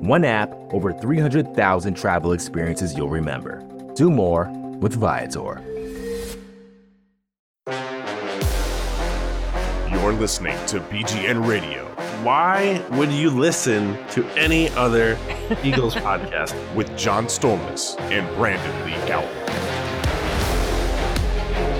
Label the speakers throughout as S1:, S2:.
S1: One app, over 300,000 travel experiences you'll remember. Do more with Viator.
S2: You're listening to BGN Radio. Why would you listen to any other Eagles podcast with John Stolnis and Brandon Lee Gowton?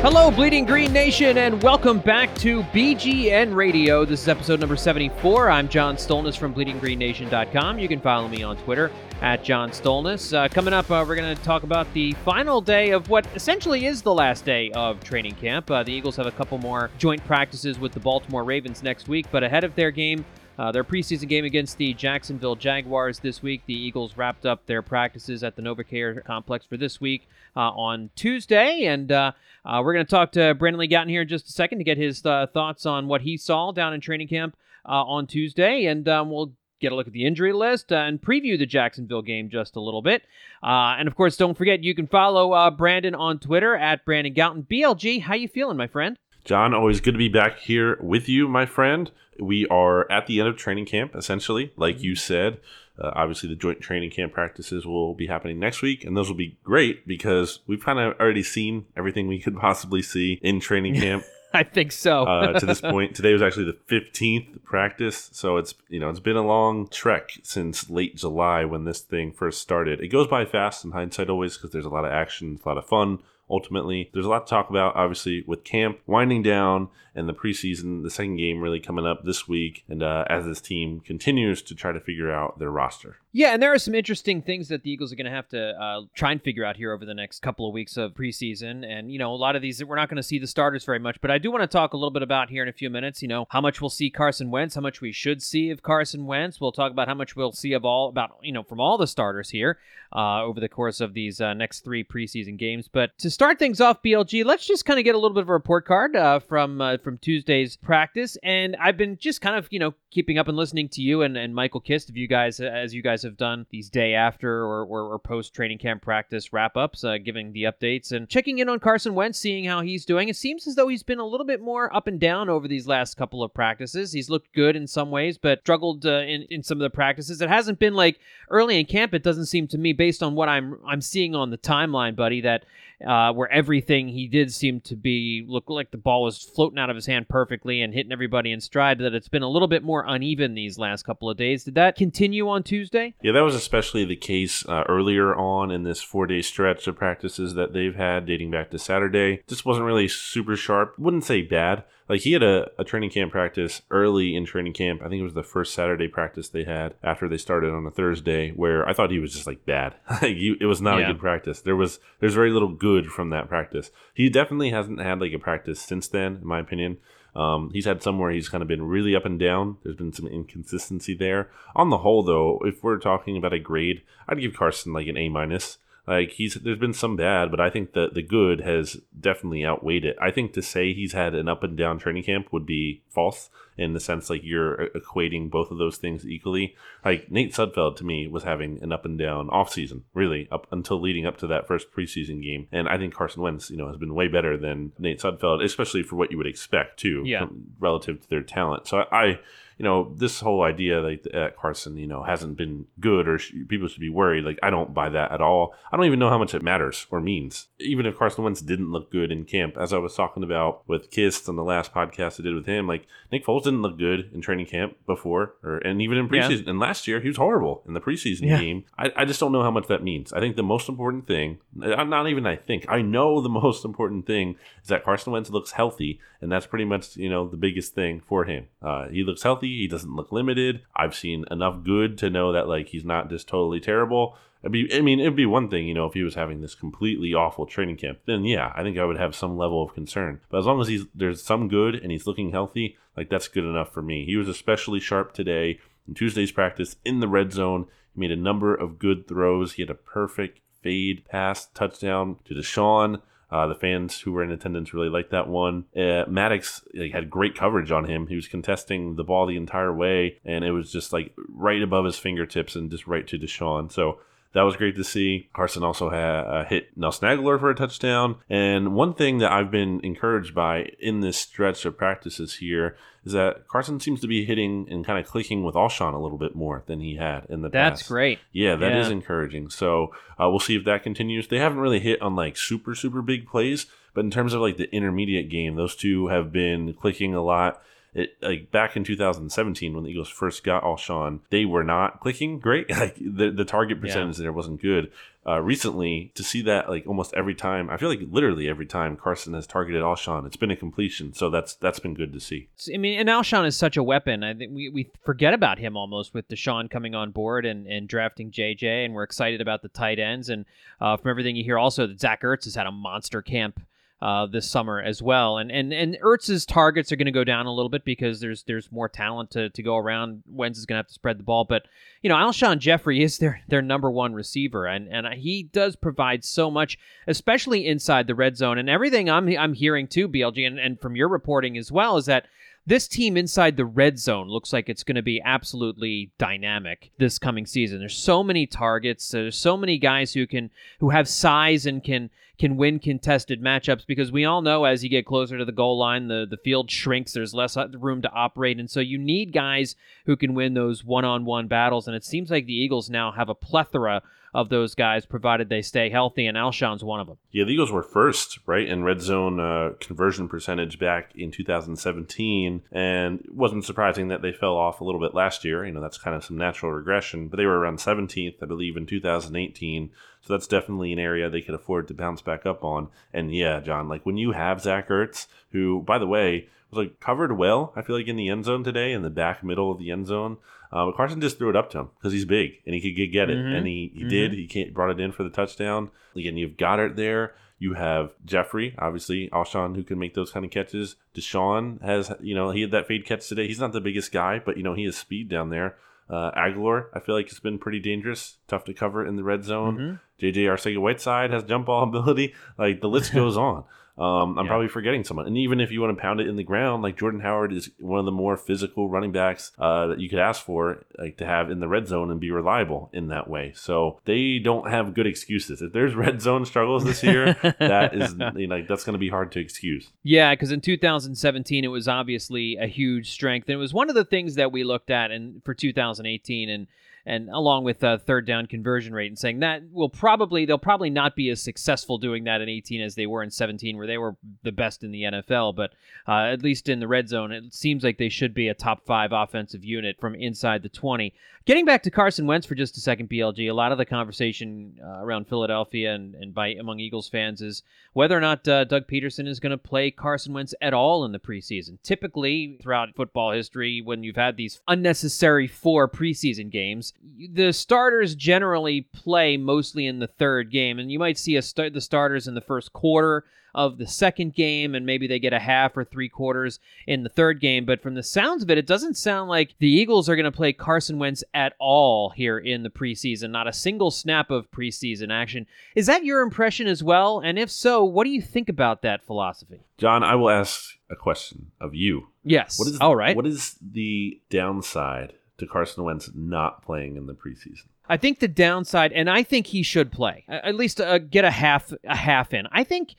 S3: Hello, Bleeding Green Nation, and welcome back to BGN Radio. This is episode number 74. I'm John Stolnis from BleedingGreenNation.com. You can follow me on Twitter at John Stolnis. Uh, coming up, uh, we're going to talk about the final day of what essentially is the last day of training camp. Uh, the Eagles have a couple more joint practices with the Baltimore Ravens next week, but ahead of their game, uh, their preseason game against the Jacksonville Jaguars this week. The Eagles wrapped up their practices at the NovaCare complex for this week uh, on Tuesday, and uh, uh we're going to talk to Brandon Lee here in just a second to get his uh, thoughts on what he saw down in training camp uh, on Tuesday, and um, we'll get a look at the injury list and preview the Jacksonville game just a little bit. and of course, don't forget you can follow Brandon on Twitter at Brandon Gowton. BLG, how you feeling, my friend?
S2: John, always good to be back here with you, my friend. We are at the end of training camp, essentially, like you said. Uh, obviously, the joint training camp practices will be happening next week, and those will be great because we've kind of already seen everything we could possibly see in training camp.
S3: I think so.
S2: uh, to this point, today was actually the fifteenth practice, so it's you know it's been a long trek since late July when this thing first started. It goes by fast in hindsight always because there's a lot of action, a lot of fun, ultimately. There's a lot to talk about, obviously, with camp winding down and the preseason, the second game really coming up this week, and uh, as this team continues to try to figure out their roster.
S3: Yeah, and there are some interesting things that the Eagles are going to have to uh, try and figure out here over the next couple of weeks of preseason. And, you know, a lot of these, we're not going to see the starters very much, but I do want to talk a little bit about here in a few minutes, you know, how much we'll see Carson Wentz, how much we should see of Carson Wentz. We'll talk about how much we'll see of all, about, you know, from all the starters here uh, over the course of these uh, next three preseason games. But to start things off, BLG, let's just kind of get a little bit of a report card uh, from uh, from Tuesday's practice. And I've been just kind of, you know, keeping up and listening to you and, and Michael Kist, of you guys, as you guys have done these day after or, or, or post training camp practice wrap ups, uh, giving the updates and checking in on Carson Wentz, seeing how he's doing. It seems as though he's been a little bit more up and down over these last couple of practices. He's looked good in some ways, but struggled uh, in, in some of the practices. It hasn't been like early in camp, it doesn't seem to me, based on what I'm, I'm seeing on the timeline, buddy, that uh, where everything he did seemed to be look like the ball was floating out of his hand perfectly and hitting everybody in stride. That it's been a little bit more uneven these last couple of days. Did that continue on Tuesday?
S2: Yeah, that was especially the case uh, earlier on in this four day stretch of practices that they've had dating back to Saturday. Just wasn't really super sharp. Wouldn't say bad like he had a, a training camp practice early in training camp. I think it was the first Saturday practice they had after they started on a Thursday, where I thought he was just like bad. like he, it was not yeah. a good practice. There was there's very little good from that practice. He definitely hasn't had like a practice since then, in my opinion. Um, he's had some where he's kind of been really up and down. There's been some inconsistency there. On the whole, though, if we're talking about a grade, I'd give Carson like an A minus. Like he's there's been some bad, but I think that the good has definitely outweighed it. I think to say he's had an up and down training camp would be false in the sense like you're equating both of those things equally. Like Nate Sudfeld to me was having an up and down off season, really up until leading up to that first preseason game. And I think Carson Wentz, you know, has been way better than Nate Sudfeld, especially for what you would expect too,
S3: yeah.
S2: relative to their talent. So I, I you know, this whole idea like that Carson, you know, hasn't been good or sh- people should be worried. Like, I don't buy that at all. I don't even know how much it matters or means. Even if Carson Wentz didn't look good in camp, as I was talking about with Kist on the last podcast I did with him, like Nick Foles didn't look good in training camp before, or and even in preseason. Yeah. And last year he was horrible in the preseason yeah. game. I, I just don't know how much that means. I think the most important thing, not even I think, I know the most important thing is that Carson Wentz looks healthy, and that's pretty much you know the biggest thing for him. Uh, he looks healthy. He doesn't look limited. I've seen enough good to know that like he's not just totally terrible. It'd be, I mean, it'd be one thing, you know, if he was having this completely awful training camp, then yeah, I think I would have some level of concern. But as long as he's there's some good and he's looking healthy, like that's good enough for me. He was especially sharp today in Tuesday's practice in the red zone. He made a number of good throws. He had a perfect fade pass touchdown to DeSean. Uh, the fans who were in attendance really liked that one. Uh, Maddox like, had great coverage on him. He was contesting the ball the entire way, and it was just like right above his fingertips and just right to DeSean. So that was great to see. Carson also had uh, hit Nelson Agholor for a touchdown. And one thing that I've been encouraged by in this stretch of practices here is that Carson seems to be hitting and kind of clicking with Alshon a little bit more than he had in the
S3: That's
S2: past.
S3: That's great.
S2: Yeah, that is
S3: Yeah.
S2: encouraging. So uh, we'll see if that continues. They haven't really hit on like super, super big plays, but in terms of like the intermediate game, those two have been clicking a lot. It, like back in 2017 when the Eagles first got Alshon, they were not clicking great. Like the, the target percentage there wasn't good. Uh, recently, to see that like almost every time, I feel like literally every time Carson has targeted Alshon, it's been a completion. So that's that's been good to see.
S3: I mean, and Alshon is such a weapon. I think we, we forget about him almost with DeSean coming on board and, and drafting JJ, and we're excited about the tight ends. And uh, from everything you hear, also that Zach Ertz has had a monster camp uh, this summer as well. And and and Ertz's targets are going to go down a little bit because there's there's more talent to, to go around. Wentz is going to have to spread the ball, but you know Alshon Jeffery is their their number one receiver, and and he does provide so much, especially inside the red zone. And everything I'm I'm hearing too, BLG, and, and from your reporting as well, is that this team inside the red zone looks like it's going to be absolutely dynamic this coming season. There's so many targets. There's so many guys who can who have size and can can win contested matchups because we all know as you get closer to the goal line, the the field shrinks. There's less uh, room to operate, and so you need guys who can win those one-on-one battles. And it seems like the Eagles now have a plethora of those guys, provided they stay healthy. And Alshon's one of them.
S2: Yeah, the Eagles were first, right, in red zone uh, conversion percentage back in 2017, and it wasn't surprising that they fell off a little bit last year. You know, that's kind of some natural regression, but they were around 17th, I believe, in 2018. So that's definitely an area they could afford to bounce back up on. And yeah, John, like when you have Zach Ertz, who, by the way, was like covered well, I feel like in the end zone today, in the back middle of the end zone. Uh, but Carson just threw it up to him because he's big and he could get, it,
S3: Mhm.
S2: and he, he did. He can't, brought it in for the touchdown. Again, you've got it there. You have Jeffery, obviously, Alshon, who can make those kind of catches. DeSean has, you know, he had that fade catch today. He's not the biggest guy, but, you know, he has speed down there. Uh, Agholor, I feel like it's been pretty dangerous, tough to cover in the red zone.
S3: Mhm.
S2: JJ Arcega Whiteside has jump ball ability. Like the list goes on. Um, I'm
S3: Yeah.
S2: probably forgetting someone. And even if you want to pound it in the ground, like Jordan Howard is one of the more physical running backs uh, that you could ask for, like to have in the red zone and be reliable in that way. So they don't have good excuses. If there's red zone struggles this year, that is you know, that's going to be hard to excuse.
S3: Yeah, because in 2017 it was obviously a huge strength, and it was one of the things that we looked at and for 2018, and and along with uh, third down conversion rate, and saying that will probably they'll probably not be as successful doing that in 18 as they were in 17, where they were the best in the NFL. But uh, at least in the red zone, it seems like they should be a top five offensive unit from inside the 20. Getting back to Carson Wentz for just a second, BLG. A lot of the conversation uh, around Philadelphia and, and by among Eagles fans is whether or not uh, Doug Pederson is going to play Carson Wentz at all in the preseason. Typically, throughout football history, when you've had these unnecessary four preseason games, the starters generally play mostly in the third game, and you might see a start the starters in the first quarter of the second game, and maybe they get a half or three quarters in the third game. But from the sounds of it, it doesn't sound like the Eagles are going to play Carson Wentz at all here in the preseason. Not a single snap of preseason action. Is that your impression as well? And if so, what do you think about that philosophy?
S2: John, I will ask a question of you.
S3: Yes.
S2: What is
S3: all right.
S2: What is the downside to Carson Wentz not playing in the preseason?
S3: I think the downside, and I think he should play at least uh, get a half a half in. I think,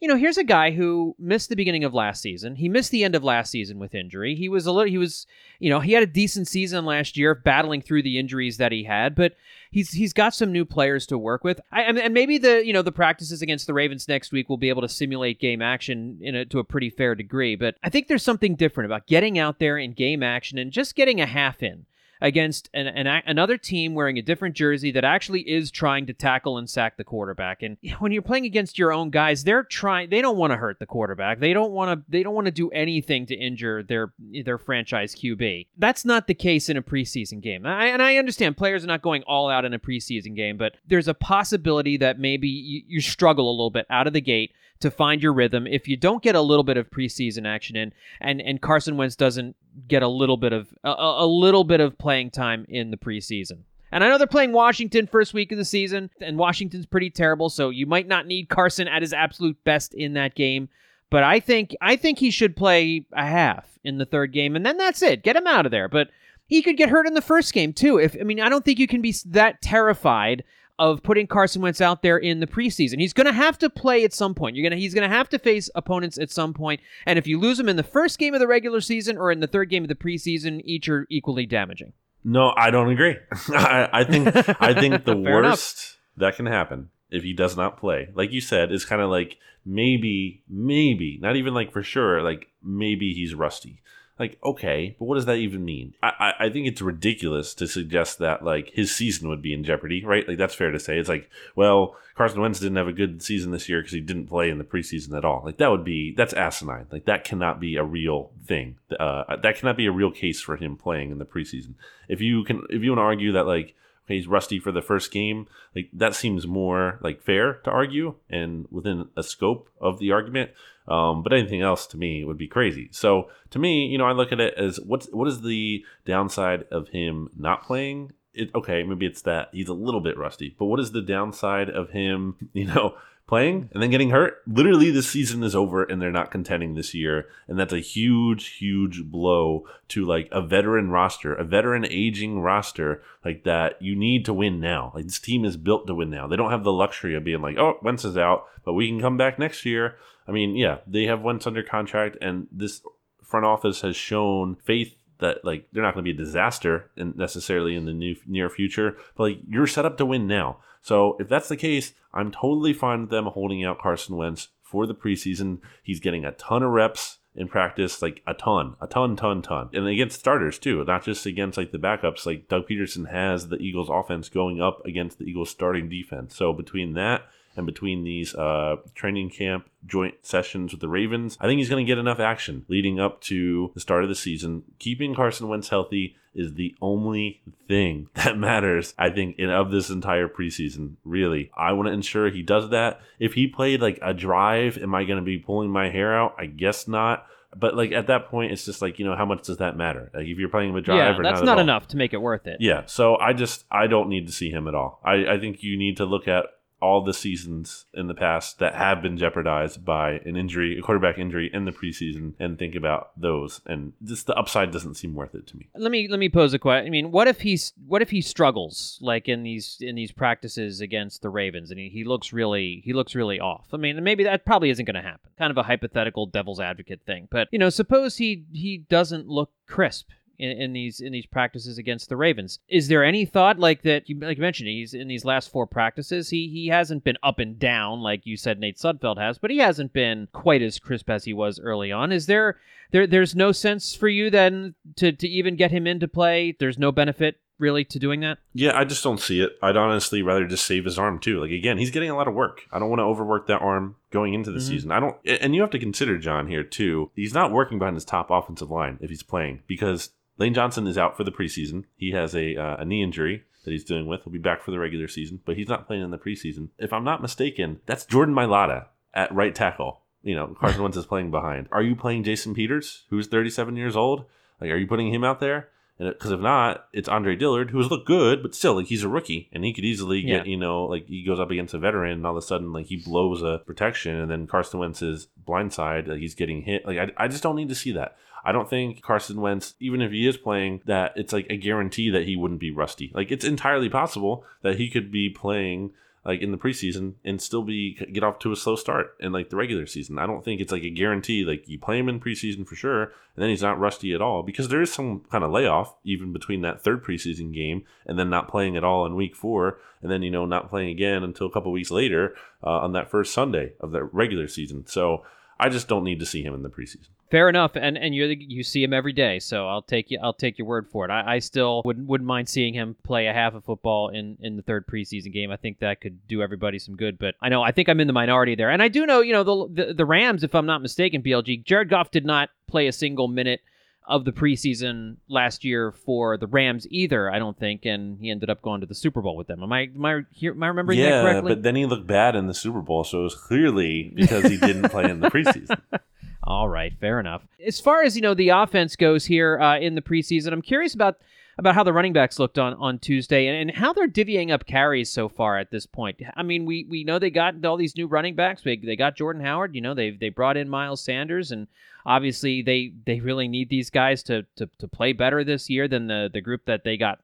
S3: you know, here's a guy who missed the beginning of last season. He missed the end of last season with injury. He was a little, he was, you know, he had a decent season last year, battling through the injuries that he had, but he's he's got some new players to work with. I, and maybe the you know the practices against the Ravens next week will be able to simulate game action in a, to a pretty fair degree. But I think there's something different about getting out there in game action and just getting a half in against an, an another team wearing a different jersey that actually is trying to tackle and sack the quarterback. And when you're playing against your own guys, they're trying. They don't want to hurt the quarterback. They don't want to. They don't want to do anything to injure their their franchise QB. That's not the case in a preseason game. I, and I understand players are not going all out in a preseason game, but there's a possibility that maybe you, you struggle a little bit out of the gate to find your rhythm if you don't get a little bit of preseason action in and and Carson Wentz doesn't get a little bit of a, a little bit of playing time in the preseason. And I know they're playing Washington first week of the season, and Washington's pretty terrible, so you might not need Carson at his absolute best in that game. But I think I think he should play a half in the third game, and then that's it. Get him out of there. But he could get hurt in the first game too. If I mean, I don't think you can be that terrified of putting Carson Wentz out there in the preseason. He's going to have to play at some point. You're going to he's going to have to face opponents at some point. And if you lose him in the first game of the regular season or in the third game of the preseason, each are equally damaging.
S2: No, I don't agree. I, I, think I think the worst enough. that can happen if he does not play, like you said, is kind of like maybe, maybe, not even like for sure, like maybe he's rusty. Like, okay, but what does that even mean? I, I, I think it's ridiculous to suggest that like his season would be in jeopardy, right? Like that's fair to say. It's like, well, Carson Wentz didn't have a good season this year because he didn't play in the preseason at all. Like that would be that's asinine. Like that cannot be a real thing. Uh, that cannot be a real case for him playing in the preseason. If you can, if you want to argue that like he's rusty for the first game, like that seems more like fair to argue and within a scope of the argument. Um, but anything else to me would be crazy. So to me, you know, I look at it as what's what is the downside of him not playing? It, okay, maybe it's that he's a little bit rusty, but what is the downside of him, you know, playing and then getting hurt? Literally, the season is over and they're not contending this year, and that's a huge, huge blow to like a veteran roster, a veteran aging roster like that. You need to win now. Like this team is built to win now. They don't have the luxury of being like, oh, Wentz is out, but we can come back next year. I mean, yeah, they have Wentz under contract, and this front office has shown faith that like they're not going to be a disaster in, necessarily in the new, near future, but like you're set up to win now. So if that's the case, I'm totally fine with them holding out Carson Wentz for the preseason. He's getting a ton of reps in practice, like a ton, a ton, ton, ton, and against starters too, not just against like the backups. Like Doug Pederson has the Eagles offense going up against the Eagles starting defense. So between that and between these uh, training camp joint sessions with the Ravens, I think he's going to get enough action leading up to the start of the season. Keeping Carson Wentz healthy is the only thing that matters, I think, in of this entire preseason. Really, I want to ensure he does that. If he played like a drive, am I going to be pulling my hair out? I guess not but like at that point it's just like you know how much does that matter like if you're playing him a drive
S3: yeah, that's
S2: not,
S3: not enough to make it worth it
S2: yeah so i just i don't need to see him at all i i think you need to look at all the seasons in the past that have been jeopardized by an injury, a quarterback injury in the preseason, and think about those. And just the upside doesn't seem worth it to me.
S3: Let me let me pose a question. I mean, what if he's what if he struggles like in these in these practices against the Ravens, and he, he looks really he looks really off. I mean, maybe that probably isn't going to happen. Kind of a hypothetical devil's advocate thing, but you know, suppose he he doesn't look crisp in, in, these in these practices against the Ravens. Is there any thought like that? You like you mentioned, he's in these last four practices. He he hasn't been up and down like you said Nate Sudfeld has, but he hasn't been quite as crisp as he was early on. Is there there there's no sense for you then to to even get him into play? There's no benefit really to doing that?
S2: Yeah, I just don't see it. I'd honestly rather just save his arm too. Like again, he's getting a lot of work. I don't want to overwork that arm going into the mm-hmm. season. I don't and you have to consider John here too. He's not working behind his top offensive line if he's playing because Lane Johnson is out for the preseason. He has a, uh, a knee injury that he's dealing with. He'll be back for the regular season, but he's not playing in the preseason. If I'm not mistaken, that's Jordan Mailata at right tackle. You know, Carson Wentz is playing behind. Are you playing Jason Peters, who's 37 years old? Like, are you putting him out there? Because if not, it's Andre Dillard, who has looked good, but still, like he's a rookie, and he could easily get, yeah. you know, like he goes up against a veteran, and all of a sudden, like he blows a protection, and then Carson Wentz is blindside, like he's getting hit. Like I, I just don't need to see that. I don't think Carson Wentz, even if he is playing, that it's like a guarantee that he wouldn't be rusty. Like it's entirely possible that he could be playing like in the preseason and still be get off to a slow start in like the regular season. I don't think it's like a guarantee like you play him in preseason for sure and then he's not rusty at all because there is some kind of layoff even between that third preseason game and then not playing at all in week 4 and then you know not playing again until a couple weeks later uh, on that first Sunday of the regular season. So I just don't need to see him in the preseason.
S3: Fair enough, and and you you see him every day, so I'll take you I'll take your word for it. I, I still wouldn't wouldn't mind seeing him play a half of football in in the third preseason game. I think that could do everybody some good. But I know I think I'm in the minority there, and I do know you know the the, the Rams, if I'm not mistaken, BLG Jared Goff did not play a single minute of the preseason last year for the Rams either, I don't think, and he ended up going to the Super Bowl with them. Am I am I, here, am I remembering
S2: yeah,
S3: that correctly?
S2: but then he looked bad in the Super Bowl, so it was clearly because he didn't play in the preseason.
S3: All right, fair enough. As far as you know, the offense goes here uh, in the preseason, I'm curious about about how the running backs looked on, on Tuesday and, and how they're divvying up carries so far at this point. I mean, we, we know they got all these new running backs. They, they got Jordan Howard. You know, they they brought in Miles Sanders, and obviously they they really need these guys to to, to play better this year than the the group that they got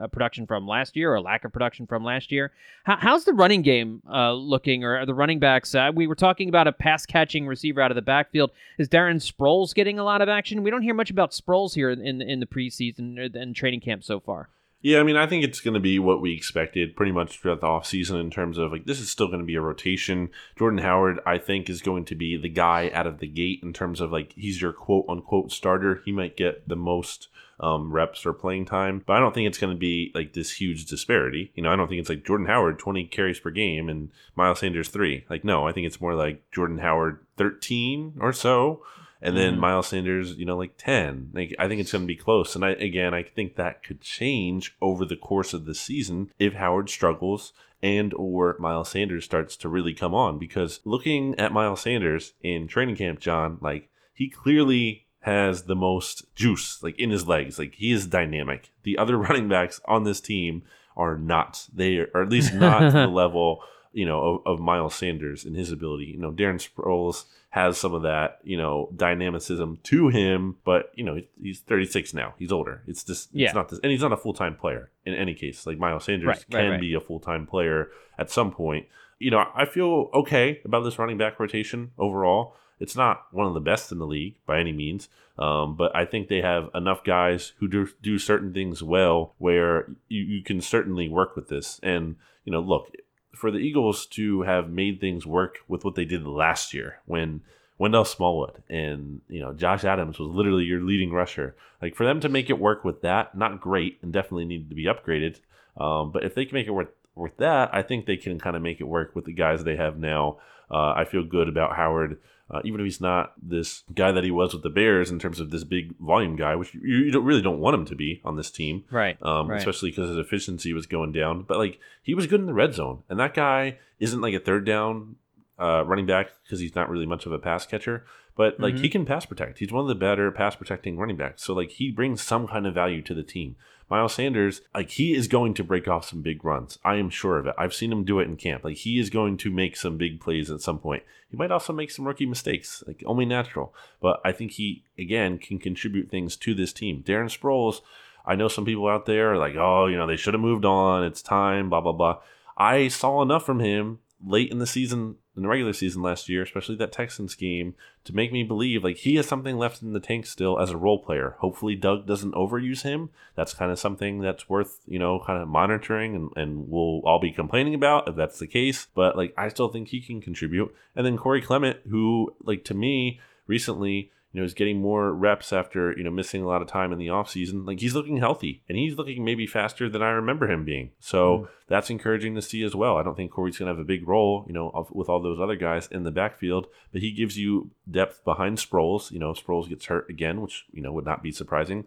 S3: uh, production from last year or lack of production from last year. How, how's the running game uh, looking or the running backs? Uh, we were talking about a pass catching receiver out of the backfield. Is Darren Sproles getting a lot of action? We don't hear much about Sproles here in in the preseason and training camp so far.
S2: Yeah, I mean, I think it's going to be what we expected pretty much throughout the offseason in terms of like this is still going to be a rotation. Jordan Howard, I think, is going to be the guy out of the gate in terms of like he's your quote unquote starter. He might get the most um, reps or playing time, but I don't think it's going to be like this huge disparity. You know, I don't think it's like Jordan Howard 20 carries per game and Miles Sanders three. Like, no, I think it's more like Jordan Howard 13 or so and then mm Miles Sanders, you know, like 10. Like I think it's going to be close. And I again, I think that could change over the course of the season if Howard struggles and or Miles Sanders starts to really come on because looking at Miles Sanders in training camp, John, like he clearly has the most juice like in his legs. Like he is dynamic. The other running backs on this team are not. They are, at least not the level, you know, of, of Miles Sanders and his ability. You know, Darren Sproles has some of that, you know, dynamicism to him, but you know, he's 36 now. He's older. It's just yeah. it's not this and he's not a full-time player in any case. Like Miles Sanders right, can right, right. be a full-time player at some point. You know, I feel okay about this running back rotation overall. It's not one of the best in the league by any means, um, but I think they have enough guys who do, do certain things well where you, you can certainly work with this. And, you know, look, for the Eagles to have made things work with what they did last year when Wendell Smallwood and you know Josh Adams was literally your leading rusher. Like for them to make it work with that, not great, and definitely needed to be upgraded. Um, but if they can make it work with that, I think they can kind of make it work with the guys they have now. Uh, I feel good about Howard uh, even if he's not this guy that he was with the Bears in terms of this big volume guy, which you, you don't, really don't want him to be on this team,
S3: right?
S2: Um,
S3: right.
S2: Especially because his efficiency was going down. But like he was good in the red zone, and that guy isn't like a third down uh, running back because he's not really much of a pass catcher. But like mm-hmm. he can pass protect. He's one of the better pass protecting running backs. So like he brings some kind of value to the team. Miles Sanders, like he is going to break off some big runs. I am sure of it. I've seen him do it in camp. Like he is going to make some big plays at some point. He might also make some rookie mistakes, like only natural. But I think he again can contribute things to this team. Darren Sproles, I know some people out there are like, oh, you know, they should have moved on. It's time, blah blah blah. I saw enough from him late in the season in the regular season last year, especially that Texans game, to make me believe like he has something left in the tank still as a role player. Hopefully Doug doesn't overuse him. That's kind of something that's worth, you know, kind of monitoring and, and we'll all be complaining about if that's the case. But like I still think he can contribute. And then Corey Clement, who like to me recently you know, is getting more reps after, you know, missing a lot of time in the offseason. Like he's looking healthy and he's looking maybe faster than I remember him being. So mm. that's encouraging to see as well. I don't think Corey's going to have a big role, you know, with all those other guys in the backfield, but he gives you depth behind Sproles. You know, Sproles gets hurt again, which, you know, would not be surprising.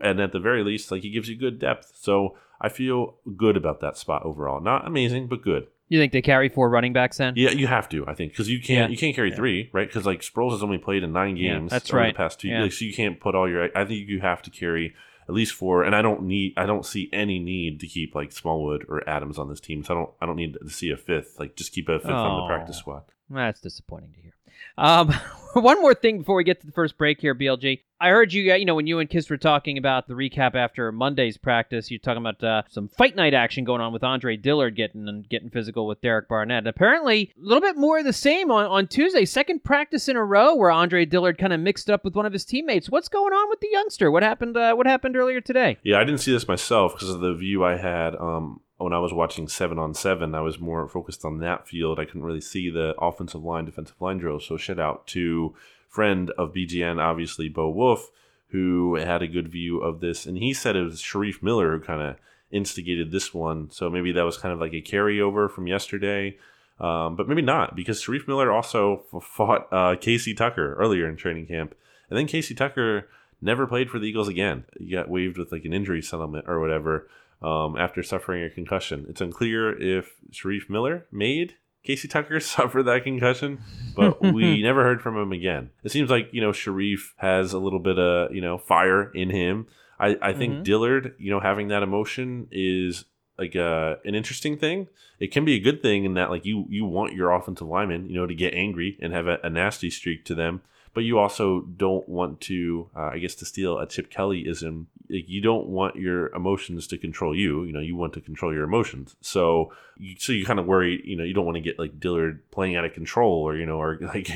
S2: And at the very least, like he gives you good depth. So I feel good about that spot overall. Not amazing, but good.
S3: You think they carry four running backs then?
S2: Yeah, you have to. I think because you can't yeah. you can't carry yeah. three, right? Because like Sproles has only played in nine games.
S3: Yeah, that's right.
S2: The past two, like, so you can't put all your. I think you have to carry at least four. And I don't need. I don't see any need to keep like Smallwood or Adams on this team. So I don't. I don't need to see a fifth. Like just keep a fifth oh, on the oh. practice squad.
S3: That's disappointing to hear. Um, one more thing before we get to the first break here, BLG. I heard you, uh, you know, when you and Kist were talking about the recap after Monday's practice, you're talking about uh, some fight night action going on with Andre Dillard getting and getting physical with Derek Barnett. And Apparently, a little bit more of the same on, on Tuesday. Second practice in a row where Andre Dillard kind of mixed up with one of his teammates. What's going on with the youngster? What happened? Uh, what happened earlier today?
S2: Yeah, I didn't see this myself because of the view I had. Um, when I was watching seven on seven, I was more focused on that field. I couldn't really see the offensive line, defensive line drills. So shout out to friend of BGN, obviously Bo Wulf, who had a good view of this, and he said it was Shareef Miller who kind of instigated this one. So maybe that was kind of like a carryover from yesterday. Um, but maybe not because Shareef Miller also fought uh, Casey Tucker earlier in training camp, and then Casey Tucker never played for the Eagles again. He got waived with like an injury settlement or whatever um, after suffering a concussion. It's unclear if Shareef Miller made Casey Tucker suffer that concussion, but we never heard from him again. It seems like, you know, Shareef has a little bit of, you know, fire in him. I, I think
S3: Mhm.
S2: Dillard, you know, having that emotion is like uh, an interesting thing. It can be a good thing in that like you you want your offensive lineman, you know, to get angry and have a, a nasty streak to them, but you also don't want to, uh, I guess, to steal a Chip Kelly ism. Like, you don't want your emotions to control you. You know, you want to control your emotions. So, you, so you kind of worry. You know, you don't want to get like Dillard playing out of control, or you know, or like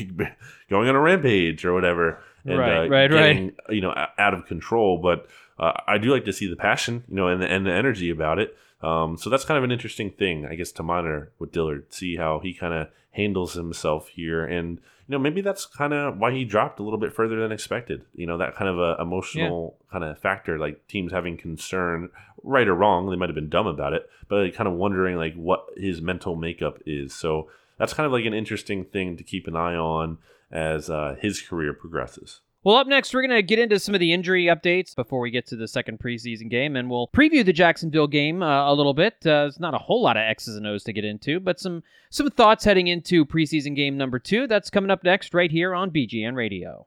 S2: going on a rampage or whatever, and
S3: Right,
S2: uh,
S3: right, right.
S2: getting, you know, out of control. But uh, I do like to see the passion, you know, and the, and the energy about it. Um, so that's kind of an interesting thing, I guess, to monitor with Dillard, see how he kind of handles himself here, and you know, maybe that's kind of why he dropped a little bit further than expected. You know, that kind of a emotional kind of factor, like teams having concern, right or wrong, they might have been dumb about it, but kind of wondering like what his mental makeup is. So that's kind of like an interesting thing to keep an eye on as uh, his career progresses.
S3: Well, up next, we're going to get into some of the injury updates before we get to the second preseason game, and we'll preview the Jacksonville game uh, a little bit. Uh, there's not a whole lot of X's and O's to get into, but some some thoughts heading into preseason game number two. That's coming up next, right here on BGN Radio.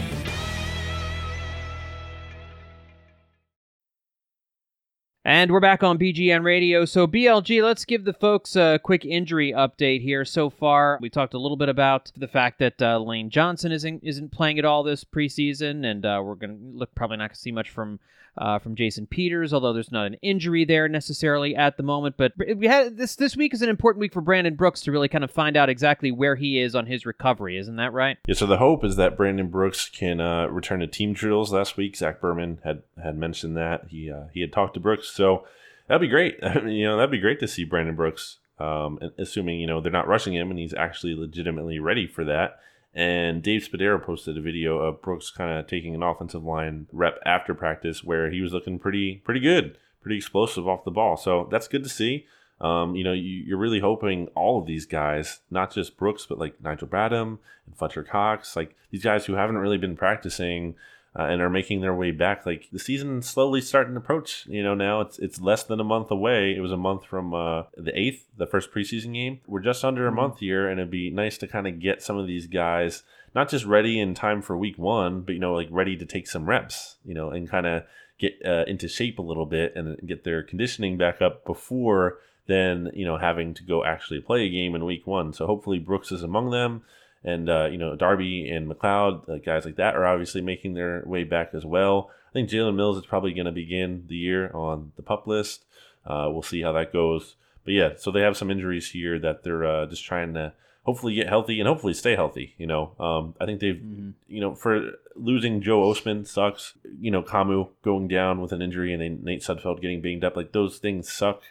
S3: And we're back on BGN Radio. So, BLG, let's give the folks a quick injury update here. So far, we talked a little bit about the fact that uh, Lane Johnson isn't isn't playing at all this preseason, and uh, we're to look probably not to see much from uh, from Jason Peters, although there's not an injury there necessarily at the moment. But we had this this week is an important week for Brandon Brooks to really kind of find out exactly where he is on his recovery. Isn't that right?
S2: Yeah, so the hope is that Brandon Brooks can uh, return to team drills last week. Zach Berman had had mentioned that he uh, he had talked to Brooks, so that'd be great. You know, that'd be great to see Brandon Brooks. Um, assuming you know they're not rushing him and he's actually legitimately ready for that. And Dave Spadaro posted a video of Brooks kind of taking an offensive line rep after practice where he was looking pretty pretty good, pretty explosive off the ball. So that's good to see. Um, you know, you, you're really hoping all of these guys, not just Brooks, but like Nigel Bradham and Fletcher Cox, like these guys who haven't really been practicing uh, and are making their way back. Like the season slowly starting to approach. You know, now it's it's less than a month away. It was a month from uh, the eighth, the first preseason game. We're just under a month here, and it'd be nice to kind of get some of these guys not just ready in time for week one, but you know, like ready to take some reps. You know, and kind of get uh, into shape a little bit and get their conditioning back up before then you know having to go actually play a game in week one. So hopefully Brooks is among them, and uh, you know Darby and McLeod, uh, guys like that, are obviously making their way back as well. I think Jalen Mills is probably going to begin the year on the pup list. Uh, we'll see how that goes. But yeah, so they have some injuries here that they're uh, just trying to hopefully get healthy and hopefully stay healthy. You know, um, I think they've, you know, for losing Joe Ostman sucks. You know, Kamu going down with an injury and then Nate Sudfeld getting banged up. Like those things suck.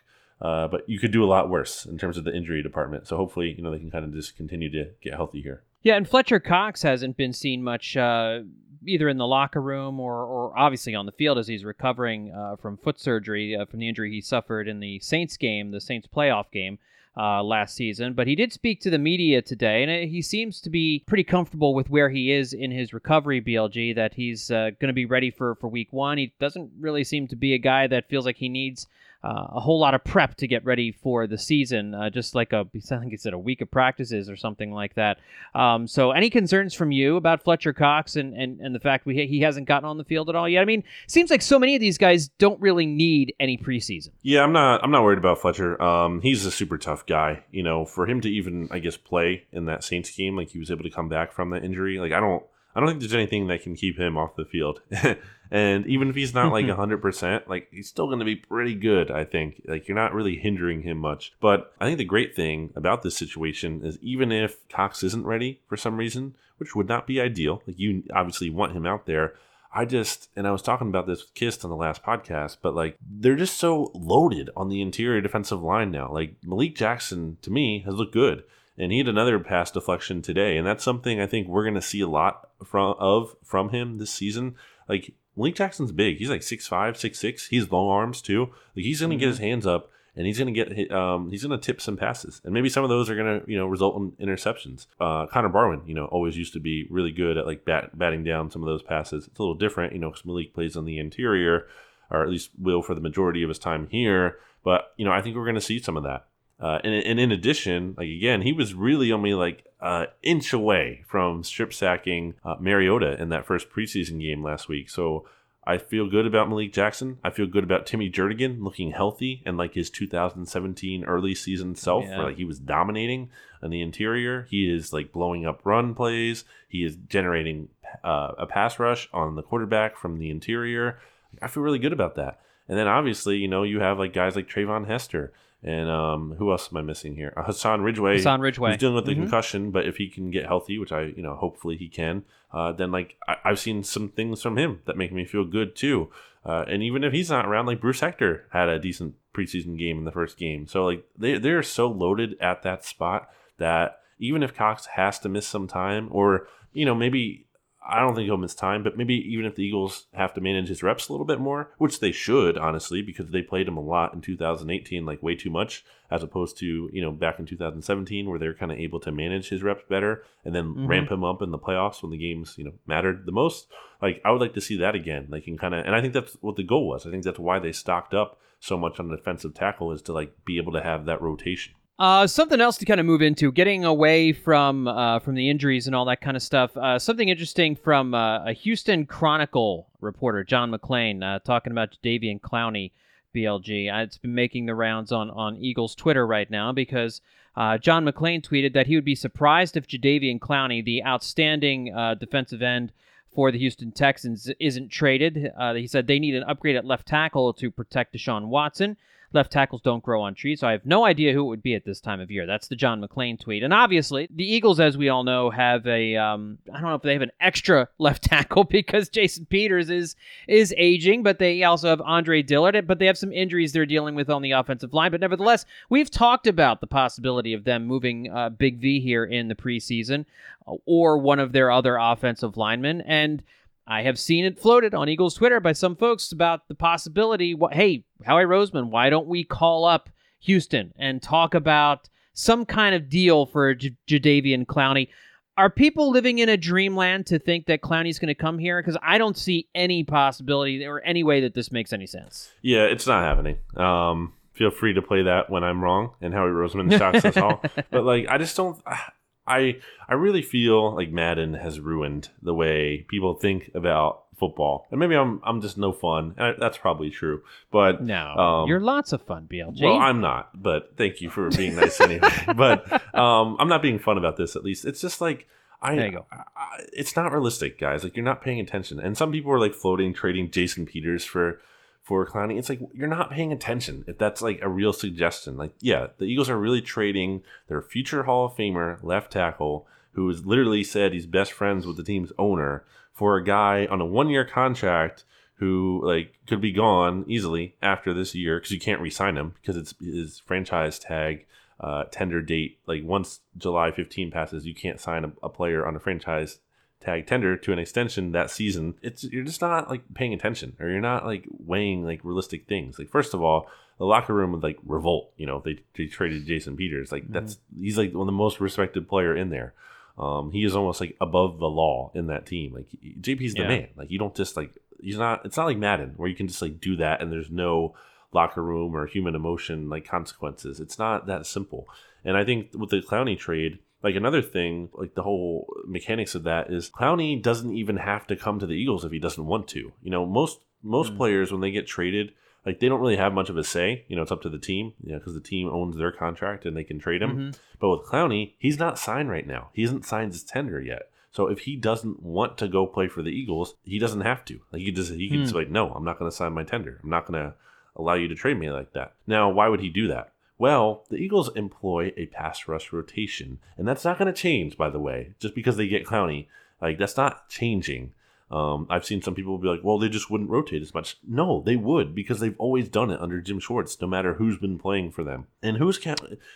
S2: Uh, but you could do a lot worse in terms of the injury department. So hopefully, you know, they can kind of just continue to get healthy here.
S3: Yeah, and Fletcher Cox hasn't been seen much uh, either in the locker room or, or obviously on the field as he's recovering uh, from foot surgery uh, from the injury he suffered in the Saints game, the Saints playoff game. Uh, last season, but he did speak to the media today, and he seems to be pretty comfortable with where he is in his recovery. BLG that he's uh, going to be ready for for week one. He doesn't really seem to be a guy that feels like he needs uh, a whole lot of prep to get ready for the season, uh, just like a, I think said a week of practices or something like that. Um, so, any concerns from you about Fletcher Cox and, and, and the fact we, he hasn't gotten on the field at all yet? I mean, seems like so many of these guys don't really need any preseason.
S2: Yeah, I'm not. I'm not worried about Fletcher. Um, he's a super tough guy. You know, for him to even, I guess, play in that Saints game, like he was able to come back from that injury. Like I don't. I don't think there's anything that can keep him off the field. and even if he's not like 100%, like he's still going to be pretty good, I think. Like you're not really hindering him much. But I think the great thing about this situation is even if Cox isn't ready for some reason, which would not be ideal, like you obviously want him out there. I just, and I was talking about this with Kist on the last podcast, but like they're just so loaded on the interior defensive line now. Like Malik Jackson, to me, has looked good and he had another pass deflection today and that's something i think we're going to see a lot from of from him this season like Malik Jackson's big. He's like 6'5", 6'6". He's long arms too. Like he's gonna mm-hmm. get his hands up and he's going to get um, he's going to tip some passes, and maybe some of those are going to you know result in interceptions. Uh, Connor Barwin, you know, always used to be really good at like bat, batting down some of those passes. It's a little different, you know, because Malik plays on the interior, or at least will for the majority of his time here. But you know, I think we're going to see some of that. Uh, and, and, in addition, like again, he was really only like an uh, inch away from strip sacking uh, Mariota in that first preseason game last week. So I feel good about Malik Jackson. I feel good about Timmy Jernigan looking healthy and like his 2017 early season self, yeah. where like he was dominating on the interior. He is like blowing up run plays. He is generating uh, a pass rush on the quarterback from the interior. I feel really good about that. And then obviously, you know, you have like guys like Treyvon Hester and um, who else am I missing here? Uh, Hassan Ridgeway.
S3: Hassan Ridgeway.
S2: He's dealing with the mm-hmm. concussion, but if he can get healthy, which I, you know, hopefully he can, uh, then like I, have seen some things from him that make me feel good too. Uh, and even if he's not around, like Bruce Hector had a decent preseason game in the first game. So like they they're so loaded at that spot that even if Cox has to miss some time, or you know maybe I don't think he'll miss time, but maybe even if the Eagles have to manage his reps a little bit more, which they should, honestly, because they played him a lot in 2018, like way too much, as opposed to, you know, back in 2017, where they're kind of able to manage his reps better and then mm-hmm. ramp him up in the playoffs when the games, you know, mattered the most. Like, I would like to see that again. Like, can kind of, and I think that's what the goal was. I think that's why they stocked up so much on defensive tackle is to, like, be able to have that rotation.
S3: Uh, something else to kind of move into, getting away from uh, from the injuries and all that kind of stuff. Uh, something interesting from uh, a Houston Chronicle reporter, John McClain, uh, talking about Jadeveon Clowney, BLG. Uh, it's been making the rounds on on Eagles Twitter right now because John McClain tweeted that he would be surprised if Jadeveon Clowney, the outstanding defensive end for the Houston Texans, isn't traded. he said they need an upgrade at left tackle to protect Deshaun Watson. Left tackles don't grow on trees, so I have no idea who it would be at this time of year. That's the John McClain tweet. And obviously, the Eagles, as we all know, have a um, I don't know if they have an extra left tackle because Jason Peters is is aging, but they also have Andre Dillard, but they have some injuries they're dealing with on the offensive line. But nevertheless, we've talked about the possibility of them moving uh, Big V here in the preseason uh, or one of their other offensive linemen. And I have seen it floated on Eagles Twitter by some folks about the possibility. What, hey, Howie Roseman, why don't we call up Houston and talk about some kind of deal for J- Jadeveon Clowney? Are people living in a dreamland to think that Clowney's going to come here? Because I don't see any possibility or any way that this makes any sense.
S2: Yeah, it's not happening. Um, feel free to play that when I'm wrong and Howie Roseman shocks us all. But like, I just don't. I I really feel like Madden has ruined the way people think about football, and maybe I'm I'm just no fun, and that's probably true. But
S3: no, um, you're lots of fun, BLG.
S2: Well, I'm not, but thank you for being nice anyway. but um, I'm not being fun about this. At least it's just like I,
S3: go.
S2: I, it's not realistic, guys. Like you're not paying attention, and some people are like floating, trading Jason Peters for for Clowney. It's like you're not paying attention. If that's like a real suggestion, like yeah, the Eagles are really trading their future Hall of Famer left tackle, who has literally said he's best friends with the team's owner, for a guy on a one year contract who like could be gone easily after this year because you can't re-sign him because it's his franchise tag uh, tender date. Like once July 15 passes, you can't sign a, a player on a franchise tag tender to an extension that season, it's you're just not like paying attention or you're not like weighing like realistic things. Like first of all, the locker room would like revolt. You know, they, they traded Jason Peters. Like mm-hmm. that's he's like one of the most respected player in there. Um, he is almost like above the law in that team. Like JP's the yeah. man. Like you don't just like he's not. It's not like Madden where you can just like do that and there's no locker room or human emotion like consequences. It's not that simple. And I think with the Clowney trade like another thing, like the whole mechanics of that is Clowney doesn't even have to come to the Eagles if he doesn't want to. You know, most most mm. players when they get traded, like they don't really have much of a say. You know, it's up to the team. You know, because the team owns their contract and they can trade him. Mm-hmm. But with Clowney, he's not signed right now. He hasn't signed his tender yet. So if he doesn't want to go play for the Eagles, he doesn't have to. Like he just he can mm. just like, no, I'm not going to sign my tender. I'm not going to allow you to trade me like that. Now, why would he do that? Well, the Eagles employ a pass rush rotation, and that's not going to change, by the way, just because they get Clowney. Like that's not changing. Um, I've seen some people be like, "Well, they just wouldn't rotate as much." No, they would because they've always done it under Jim Schwartz, no matter who's been playing for them. And who's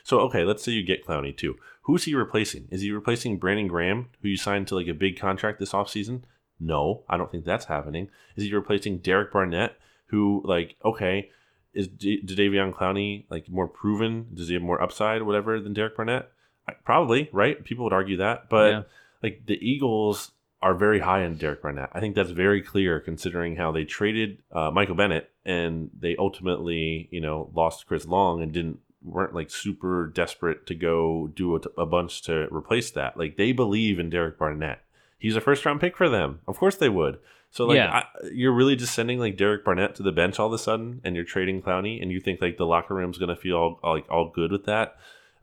S2: so okay? Let's say you get Clowney too. Who's he replacing? Is he replacing Brandon Graham, who you signed to like a big contract this offseason? No, I don't think that's happening. Is he replacing Derek Barnett, who like okay, is D- Jadeveon Clowney like more proven? Does he have more upside, whatever, than Derek Barnett? Probably, right? People would argue that, but yeah. like the Eagles are very high on Derek Barnett. I think that's very clear considering how they traded uh, Michael Bennett and they ultimately, you know, lost Chris Long and didn't weren't like super desperate to go do a, a bunch to replace that. Like they believe in Derek Barnett. He's a first round pick for them. Of course they would. So like yeah. I, you're really just sending like Derek Barnett to the bench all of a sudden, and you're trading Clowney, and you think like the locker room's gonna feel all, like all good with that.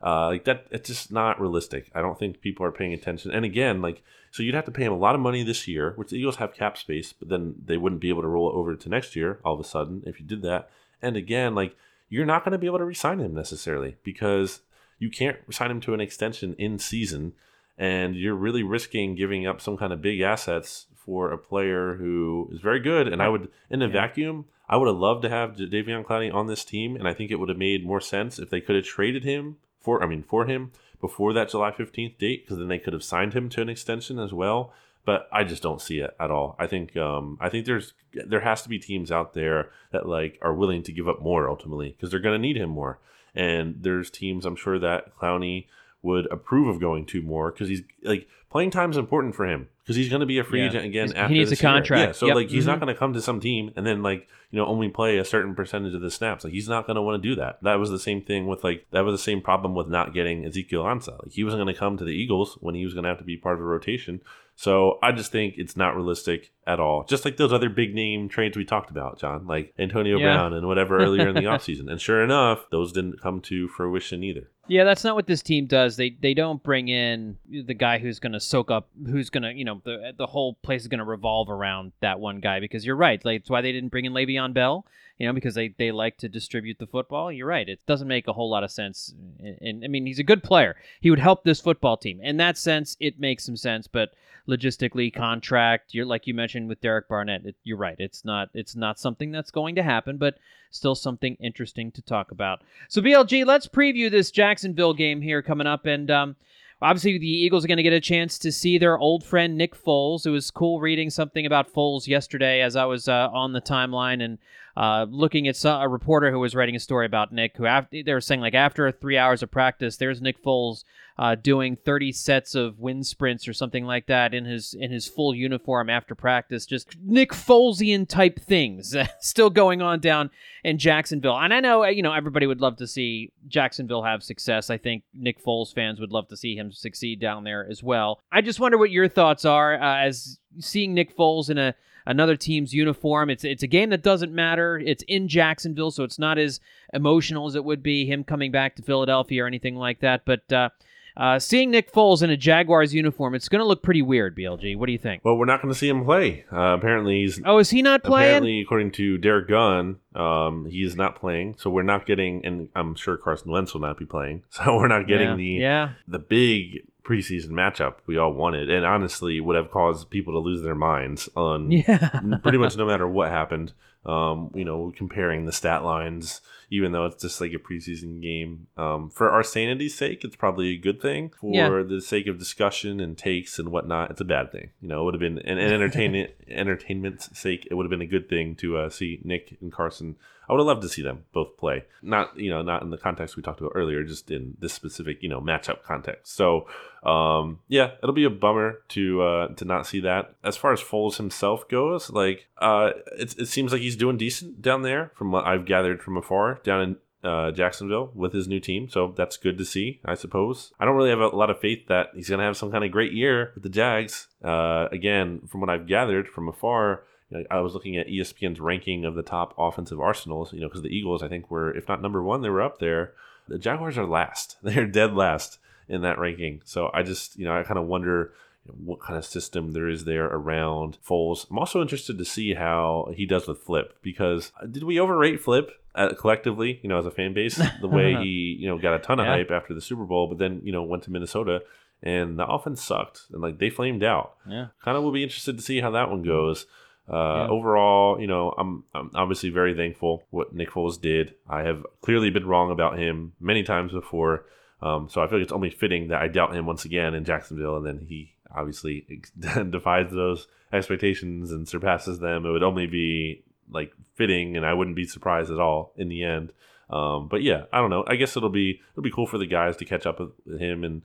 S2: Uh, like that, it's just not realistic. I don't think people are paying attention. And again, like so, you'd have to pay him a lot of money this year, which the Eagles have cap space, but then they wouldn't be able to roll it over to next year all of a sudden if you did that. And again, like you're not going to be able to resign him necessarily because you can't sign him to an extension in season, and you're really risking giving up some kind of big assets for a player who is very good. And I would, in a yeah. vacuum, I would have loved to have Jadeveon Clowney on this team, and I think it would have made more sense if they could have traded him for, I mean, for him before that July 15th date, because then they could have signed him to an extension as well. But I just don't see it at all. I think um, I think there's there has to be teams out there that like are willing to give up more ultimately because they're going to need him more. And there's teams I'm sure that Clowney would approve of going to more because he's like playing time is important for him because he's going to be a free yeah. agent again. He's, after
S3: he needs a contract.
S2: Year. Yeah, so
S3: yep.
S2: like he's mm-hmm. not going to come to some team and then like you know only play a certain percentage of the snaps. Like he's not going to want to do that. That was the same thing with like that was the same problem with not getting Ezekiel Ansah. Like he wasn't going to come to the Eagles when he was going to have to be part of a rotation. So I just think it's not realistic at all. Just like those other big name trades we talked about, John, like Antonio yeah. Brown and whatever earlier in the offseason. And sure enough, those didn't come to fruition either.
S3: Yeah, that's not what this team does. They they don't bring in the guy who's going to soak up, who's going to, you know, the the whole place is going to revolve around that one guy because you're right. Like, that's why they didn't bring in Le'Veon Bell, you know, because they, they like to distribute the football. You're right. It doesn't make a whole lot of sense. And, and I mean, he's a good player. He would help this football team. In that sense, it makes some sense, but logistically contract. You're like you mentioned with Derek Barnett. It, you're right. It's not it's not something that's going to happen, but still something interesting to talk about. So BLG, let's preview this Jacksonville game here coming up, and um, obviously the Eagles are going to get a chance to see their old friend Nick Foles. It was cool reading something about Foles yesterday as I was uh, on the timeline and uh, looking at a reporter who was writing a story about Nick, who after, they were saying like after three hours of practice, there's Nick Foles uh, doing 30 sets of wind sprints or something like that in his in his full uniform after practice. Just Nick Folesian type things still going on down in Jacksonville. And I know you know everybody would love to see Jacksonville have success. I think Nick Foles fans would love to see him succeed down there as well. I just wonder what your thoughts are uh, as seeing Nick Foles in a another team's uniform. It's it's a game that doesn't matter. It's in Jacksonville, so it's not as emotional as it would be him coming back to Philadelphia or anything like that. But uh, uh, seeing Nick Foles in a Jaguars uniform, it's going to look pretty weird. BLG, what do you think?
S2: Well, we're not going to see him play. Uh, apparently, he's
S3: oh, is he not playing?
S2: Apparently, according to Derrick Gunn, um, he is not playing. So we're not getting, and I'm sure Carson Wentz will not be playing. So we're not getting
S3: yeah.
S2: the
S3: yeah.
S2: the big preseason matchup we all wanted, and honestly would have caused people to lose their minds on
S3: yeah.
S2: pretty much no matter what happened. Um, you know, comparing the stat lines, even though it's just like a preseason game. Um, for our sanity's sake, it's probably a good thing. For yeah. the sake of discussion and takes and whatnot, it's a bad thing. You know, it would have been an, an entertainment entertainment's sake. It would have been a good thing to uh, see Nick and Carson I would have loved to see them both play. Not you know not in the context we talked about earlier, just in this specific you know matchup context. So um, yeah, it'll be a bummer to uh, to not see that. As far as Foles himself goes, like uh, it, it seems like he's doing decent down there from what I've gathered from afar down in uh, Jacksonville with his new team. So that's good to see, I suppose. I don't really have a lot of faith that he's going to have some kind of great year with the Jags. Uh, again, from what I've gathered from afar, I was looking at ESPN's ranking of the top offensive arsenals, you know, because the Eagles, I think, were, if not number one, they were up there. The Jaguars are last. They're dead last in that ranking. So I just, you know, I kind of wonder what kind of system there is there around Foles. I'm also interested to see how he does with Flip because uh, did we overrate Flip uh, collectively, you know, as a fan base, the way he, you know, got a ton of yeah. hype after the Super Bowl, but then, you know, went to Minnesota and the offense sucked and like they flamed out.
S3: Yeah.
S2: Kind of will be interested to see how that one goes. Uh, yeah. Overall, you know, I'm, I'm obviously very thankful what Nick Foles did. I have clearly been wrong about him many times before. Um, so I feel like it's only fitting that I doubt him once again in Jacksonville, and then he obviously defies those expectations and surpasses them, it would only be like fitting, and I wouldn't be surprised at all in the end. Um, but yeah, I don't know. I guess it'll be it'll be cool for the guys to catch up with him and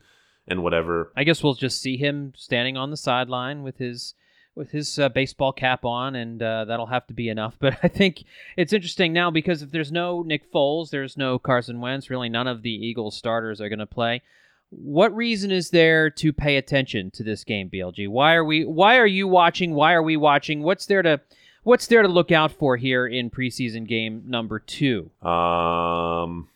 S2: and whatever.
S3: I guess we'll just see him standing on the sideline with his with his uh, baseball cap on, and uh, that'll have to be enough. But I think it's interesting now because if there's no Nick Foles, there's no Carson Wentz, really none of the Eagles starters are going to play. What reason is there to pay attention to this game, BLG? Why are we? Why are you watching? Why are we watching? What's there to What's there to look out for here in preseason game number two?
S2: Um,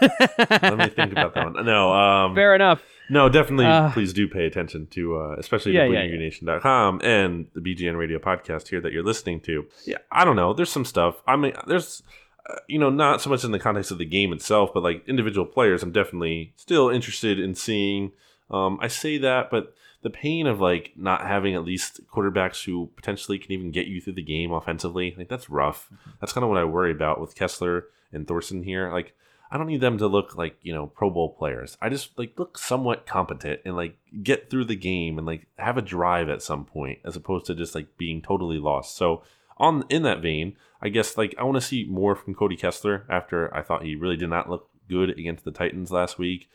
S2: let me think about that one. No, um,
S3: fair enough.
S2: No, definitely. Uh, please do pay attention to, uh, especially yeah, yeah, yeah. and the BGN Radio podcast here that you're listening to. Yeah, I don't know. There's some stuff. I mean, there's, uh, you know, not so much in the context of the game itself, but like individual players. I'm definitely still interested in seeing. Um, I say that, but the pain of like not having at least quarterbacks who potentially can even get you through the game offensively, like that's rough. Mm-hmm. That's kind of what I worry about with Kessler and Thorson here. Like I don't need them to look like, you know, Pro Bowl players. I just like look somewhat competent and like get through the game and like have a drive at some point as opposed to just like being totally lost. So on in that vein, I guess like I want to see more from Cody Kessler after I thought he really did not look good against the Titans last week.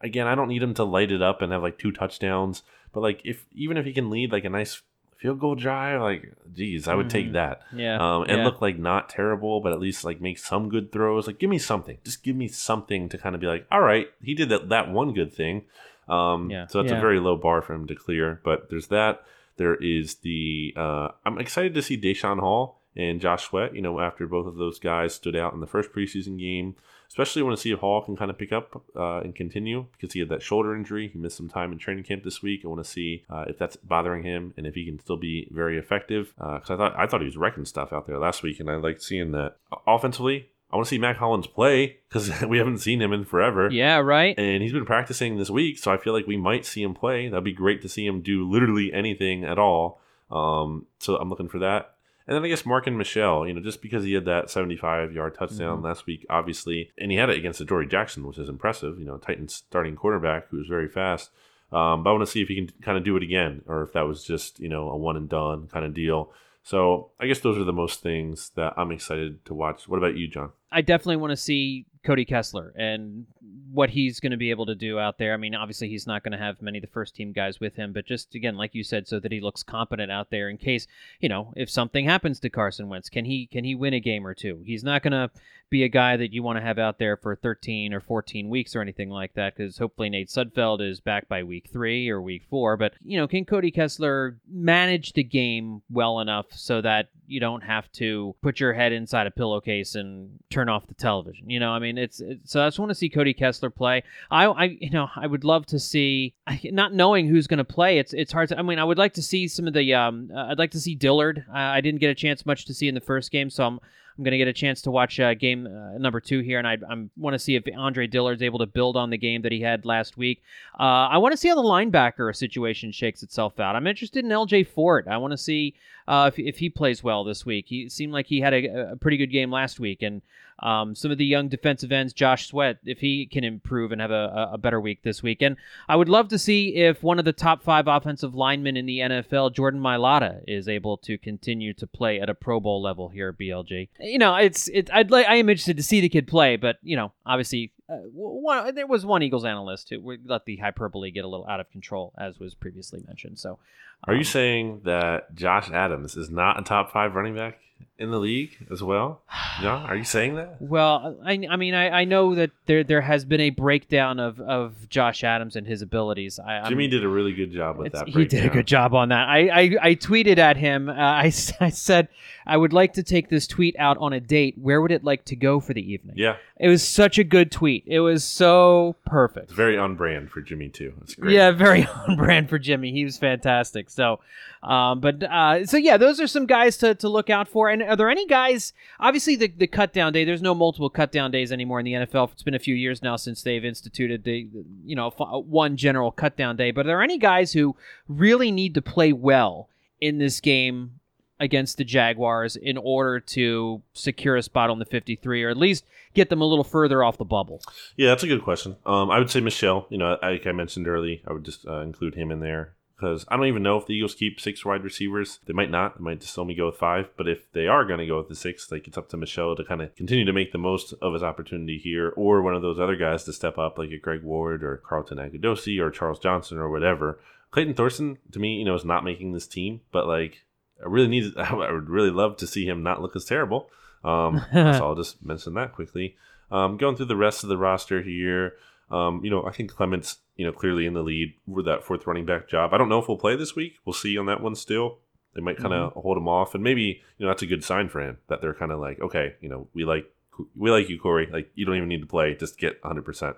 S2: Again, I don't need him to light it up and have like two touchdowns but like if even if he can lead like a nice field goal drive, like geez, I would mm-hmm. take that.
S3: Yeah.
S2: Um, and
S3: yeah.
S2: look like not terrible, but at least like make some good throws. Like give me something. Just give me something to kind of be like, all right, he did that that one good thing. Um, yeah. So that's
S3: yeah.
S2: a very low bar for him to clear. But there's that. There is the. Uh, I'm excited to see Daeshon Hall and Josh Sweat. You know, after both of those guys stood out in the first preseason game especially want to see if Hall can kind of pick up uh, and continue because he had that shoulder injury. He missed some time in training camp this week. I want to see uh, if that's bothering him and if he can still be very effective. Because uh, I thought I thought he was wrecking stuff out there last week, and I liked seeing that. Offensively, I want to see Mack Hollins play because we haven't seen him in forever.
S3: Yeah, right.
S2: And he's been practicing this week, so I feel like we might see him play. That'd be great to see him do literally anything at all. Um, so I'm looking for that. And then I guess Marken Michel, you know, just because he had that 75 yard touchdown mm-hmm. last week, obviously, and he had it against Adoree Jackson, which is impressive, you know, Titans starting quarterback who was very fast. Um, but I want to see if he can kind of do it again or if that was just, you know, a one and done kind of deal. So I guess those are the most things that I'm excited to watch. What about you, John?
S3: I definitely want to see Cody Kessler and what he's going to be able to do out there. I mean, obviously he's not going to have many of the first team guys with him, but just again, like you said, so that he looks competent out there in case you know if something happens to Carson Wentz, can he can he win a game or two? He's not going to be a guy that you want to have out there for 13 or 14 weeks or anything like that, because hopefully Nate Sudfeld is back by week three or week four. But you know, can Cody Kessler manage the game well enough so that you don't have to put your head inside a pillowcase and turn off the television? You know, I mean, it's, it's so I just want to see Cody Kessler play. I, I, you know, I would love to see. Not knowing who's going to play, it's it's hard to. I mean, I would like to see some of the. Um, uh, I'd like to see Dillard. I didn't get a chance much to see in the first game, so I'm I'm going to get a chance to watch uh, game uh, number two here, and I want to see if Andre Dillard's able to build on the game that he had last week. Uh, I want to see how the linebacker situation shakes itself out. I'm interested in LJ Fort. I want to see uh, if, if he plays well this week. He seemed like he had a, a pretty good game last week, and um, some of the young defensive ends, Josh Sweat, if he can improve and have a, a better week this week. And I would love to see if one of the top five offensive linemen in the NFL, Jordan Mailata, is able to continue to play at a Pro Bowl level here at BLG. You know, it's it. I'd like I am interested to see the kid play, but you know, obviously uh, one, there was one Eagles analyst who let the hyperbole get a little out of control, as was previously mentioned. So,
S2: um, are you um, saying that Josh Adams is not a top five running back? In the league as well? John, are you saying that?
S3: Well, I, I mean, I, I know that there there has been a breakdown of, of Josh Adams and his abilities. I,
S2: Jimmy I'm, did a really good job with that.
S3: He did a good job on that. I, I, I tweeted at him. Uh, I, I said I would like to take this tweet out on a date. Where would it like to go for the evening?
S2: Yeah,
S3: it was such a good tweet. It was so perfect.
S2: It's very on brand for Jimmy too. It's great.
S3: Yeah, very on brand for Jimmy. He was fantastic. So, um, but uh, so yeah, those are some guys to, to look out for. And are there any guys? Obviously, the the cut down day. There's no multiple cut down days anymore in the NFL. It's been a few years now since they've instituted the you know one general cut down day. But are there any guys who really need to play well in this game against the Jaguars in order to secure a spot on the 53 or at least get them a little further off the bubble?
S2: Yeah, that's a good question. Um, I would say Michel. You know, like I mentioned early, I would just uh, include him in there because I don't even know if the Eagles keep six wide receivers. They might not. They might just only go with five. But if they are going to go with the six, like it's up to Michel to kind of continue to make the most of his opportunity here, or one of those other guys to step up, like a Greg Ward or Carlton Agudosi or Charles Johnson or whatever. Clayton Thorson, to me, you know, is not making this team, but like I really need, I would really love to see him not look as terrible. Um, so I'll just mention that quickly. Um, going through the rest of the roster here, um, you know, I think Clements, you know, clearly in the lead with that fourth running back job. I don't know if we'll play this week. We'll see on that one still. They might kind of mm-hmm. hold him off, and maybe you know that's a good sign for him that they're kind of like, okay, you know, we like we like you, Corey. Like you don't even need to play, just get 100. Um, percent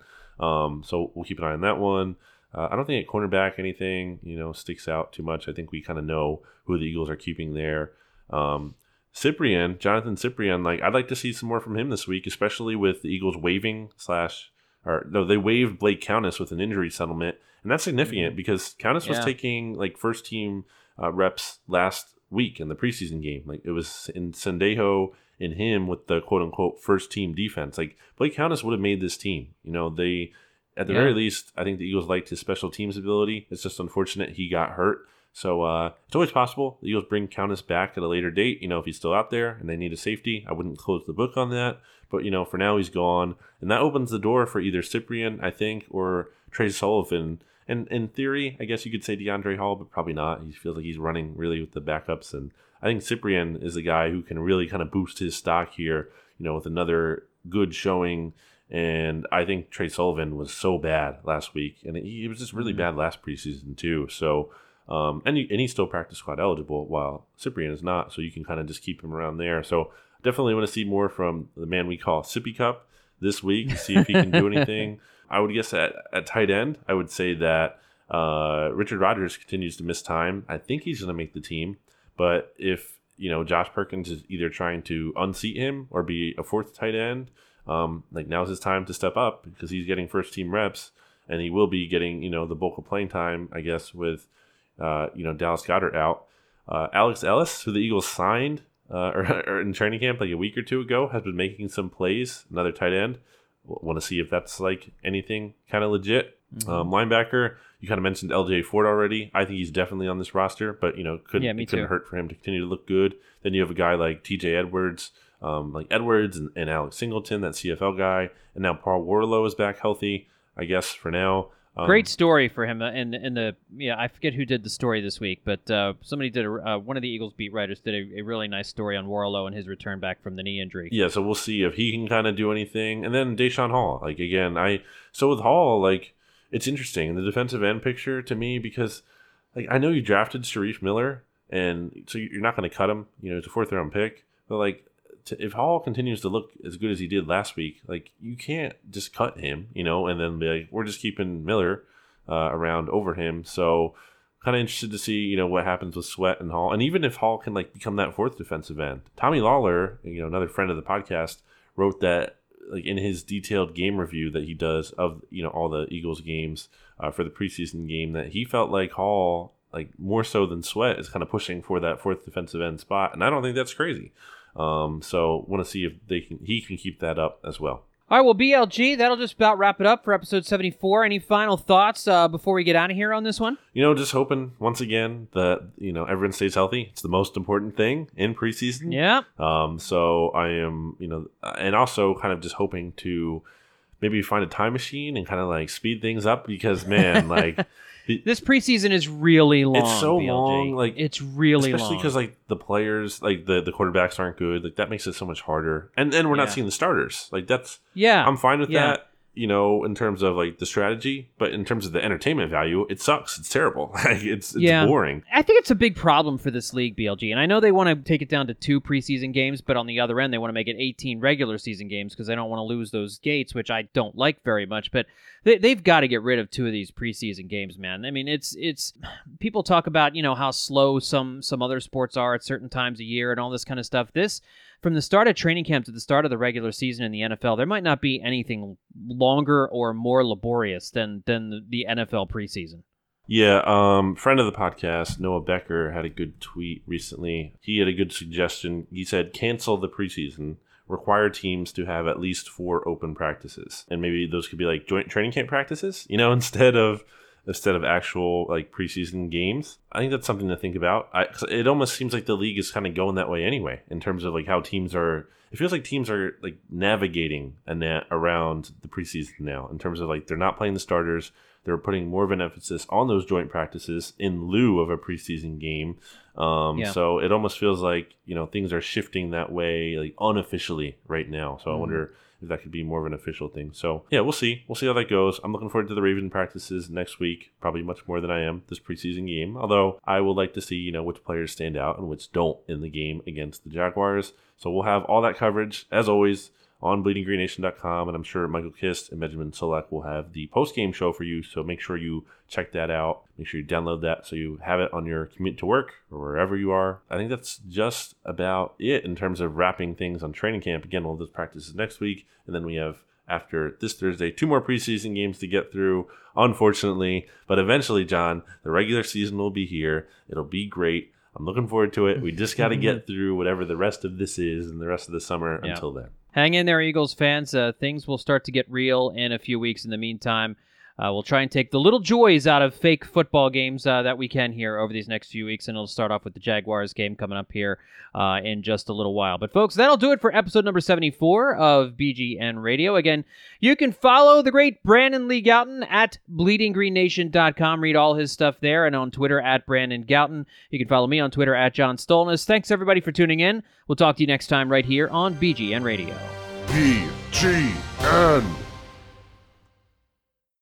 S2: So we'll keep an eye on that one. Uh, I don't think at cornerback anything you know sticks out too much. I think we kind of know who the Eagles are keeping there. Um, Cyprien, Johnathan Cyprien, like I'd like to see some more from him this week, especially with the Eagles waiving slash or no, they waived Blake Countess with an injury settlement, and that's significant mm-hmm. because Countess yeah. was taking like first team uh, reps last week in the preseason game. Like it was in Sendejo and him with the quote unquote first team defense. Like Blake Countess would have made this team. You know, they at the yeah. very least, I think the Eagles liked his special teams ability. It's just unfortunate he got hurt. So uh, it's always possible the Eagles bring Countess back at a later date. You know, if he's still out there and they need a safety, I wouldn't close the book on that. But you know, for now he's gone, and that opens the door for either Cyprien, I think, or Tre Sullivan. And in theory, I guess you could say Deiondre' Hall, but probably not. He feels like he's running really with the backups, and I think Cyprien is a guy who can really kind of boost his stock here. You know, with another good showing. And I think Tre Sullivan was so bad last week, and he was just really mm-hmm. bad last preseason too. So um, and, he, and he's still practice squad eligible while Cyprien is not. So you can kind of just keep him around there. So definitely want to see more from the man we call Sippy Cup this week, to see if he can do anything. I would guess at, at tight end, I would say that uh, Richard Rodgers continues to miss time. I think he's going to make the team. But if, you know, Josh Perkins is either trying to unseat him or be a fourth tight end, um, like now's his time to step up because he's getting first team reps and he will be getting, you know, the bulk of playing time, I guess, with – uh, you know, Dallas Goedert out. Uh, Alex Ellis, who the Eagles signed uh, or, or, in training camp like a week or two ago, has been making some plays. Another tight end. Want to see if that's like anything kind of legit. Mm-hmm. Um, linebacker, you kind of mentioned LJ Fort already. I think he's definitely on this roster, but you know, couldn't yeah, couldn't hurt for him to continue to look good. Then you have a guy like T.J. Edwards, um, like Edwards and, and Alex Singleton, that CFL guy, and now Paul Worrilow is back healthy. I guess for now.
S3: Um, Great story for him, and uh, in the yeah, I forget who did the story this week, but uh, somebody did a, uh, one of the Eagles beat writers did a, a, really nice story on Worrilow and his return back from the knee injury.
S2: Yeah, so we'll see if he can kind of do anything, and then Daeshon Hall, like again, I so with Hall, like it's interesting in the defensive end picture to me because like I know you drafted Shareef Miller, and so you're not going to cut him, you know, it's a fourth round pick, but like to, if Hall continues to look as good as he did last week, like you can't just cut him, you know, and then be like, we're just keeping Miller uh, around over him. So kind of interested to see, you know, what happens with Sweat and Hall, and even if Hall can like become that fourth defensive end. Tommy Lawlor, you know, another friend of the podcast, wrote that like in his detailed game review that he does of you know all the Eagles games uh, for the preseason game that he felt like Hall like more so than Sweat is kind of pushing for that fourth defensive end spot, and I don't think that's crazy. Um, so want to see if they can he can keep that up as well.
S3: All right, well, BLG, that'll just about wrap it up for episode 74. Any final thoughts uh, before we get out of here on this one?
S2: You know, just hoping once again that, you know, everyone stays healthy. It's the most important thing in preseason.
S3: Yeah.
S2: Um, so I am, you know, and also kind of just hoping to maybe find a time machine and kind of like speed things up because, man, like.
S3: This preseason is really long.
S2: It's so
S3: BLG.
S2: long, like
S3: it's really
S2: especially because like the players, like the the quarterbacks aren't good. Like that makes it so much harder. And then we're yeah. not seeing the starters. Like that's
S3: yeah,
S2: I'm fine with yeah. that you know, in terms of like the strategy, but in terms of the entertainment value, it sucks. It's terrible. like it's, it's yeah. boring.
S3: I think it's a big problem for this league, BLG. And I know they want to take it down to two preseason games, but on the other end, they want to make it 18 regular season games because they don't want to lose those gates, which I don't like very much. But they, they've got to get rid of two of these preseason games, man. I mean, it's it's people talk about you know how slow some some other sports are at certain times a year and all this kind of stuff. This from the start of training camp to the start of the regular season in the NFL, there might not be anything longer or more laborious than than the NFL preseason.
S2: Yeah, um, friend of the podcast, Noah Becker, had a good tweet recently. He had a good suggestion. He said, cancel the preseason, require teams to have at least four open practices. And maybe those could be like joint training camp practices, you know, instead of instead of actual like preseason games. I think that's something to think about. I, it almost seems like the league is kind of going that way anyway, in terms of like how teams are. It feels like teams are like navigating around the preseason now, in terms of like they're not playing the starters. They're putting more of an emphasis on those joint practices in lieu of a preseason game. Um,
S3: Yeah.
S2: So it almost feels like you know things are shifting that way, like unofficially right now. So I
S3: Mhm.
S2: wonder if that could be more of an official thing. So yeah, we'll see. We'll see how that goes. I'm looking forward to the Raven practices next week, probably much more than I am this preseason game. Although I would like to see you know which players stand out and which don't in the game against the Jaguars. So we'll have all that coverage as always on bleedinggreennation.com and I'm sure Michael Kist and Benjamin Solak will have the post game show for you. So make sure you check that out. Make sure you download that so you have it on your commute to work or wherever you are. I think that's just about it in terms of wrapping things on training camp. Again, all those practices next week, and then we have after this Thursday two more preseason games to get through. Unfortunately, but eventually, John, the regular season will be here. It'll be great. I'm looking forward to it. We just got to get through whatever the rest of this is and the rest of the summer
S3: Yeah.
S2: until then.
S3: Hang in there, Eagles fans. Uh, things will start to get real in a few weeks. In the meantime, uh, we'll try and take the little joys out of fake football games uh, that we can here over these next few weeks. And it'll start off with the Jaguars game coming up here uh, in just a little while. But, folks, that'll do it for episode number 74 of BGN Radio. Again, you can follow the great Brandon Lee Gowton at bleedinggreennation.com. Read all his stuff there and on Twitter at Brandon Gowton. You can follow me on Twitter at John Stolnis. Thanks, everybody, for tuning in. We'll talk to you next time right here on BGN Radio.
S4: BGN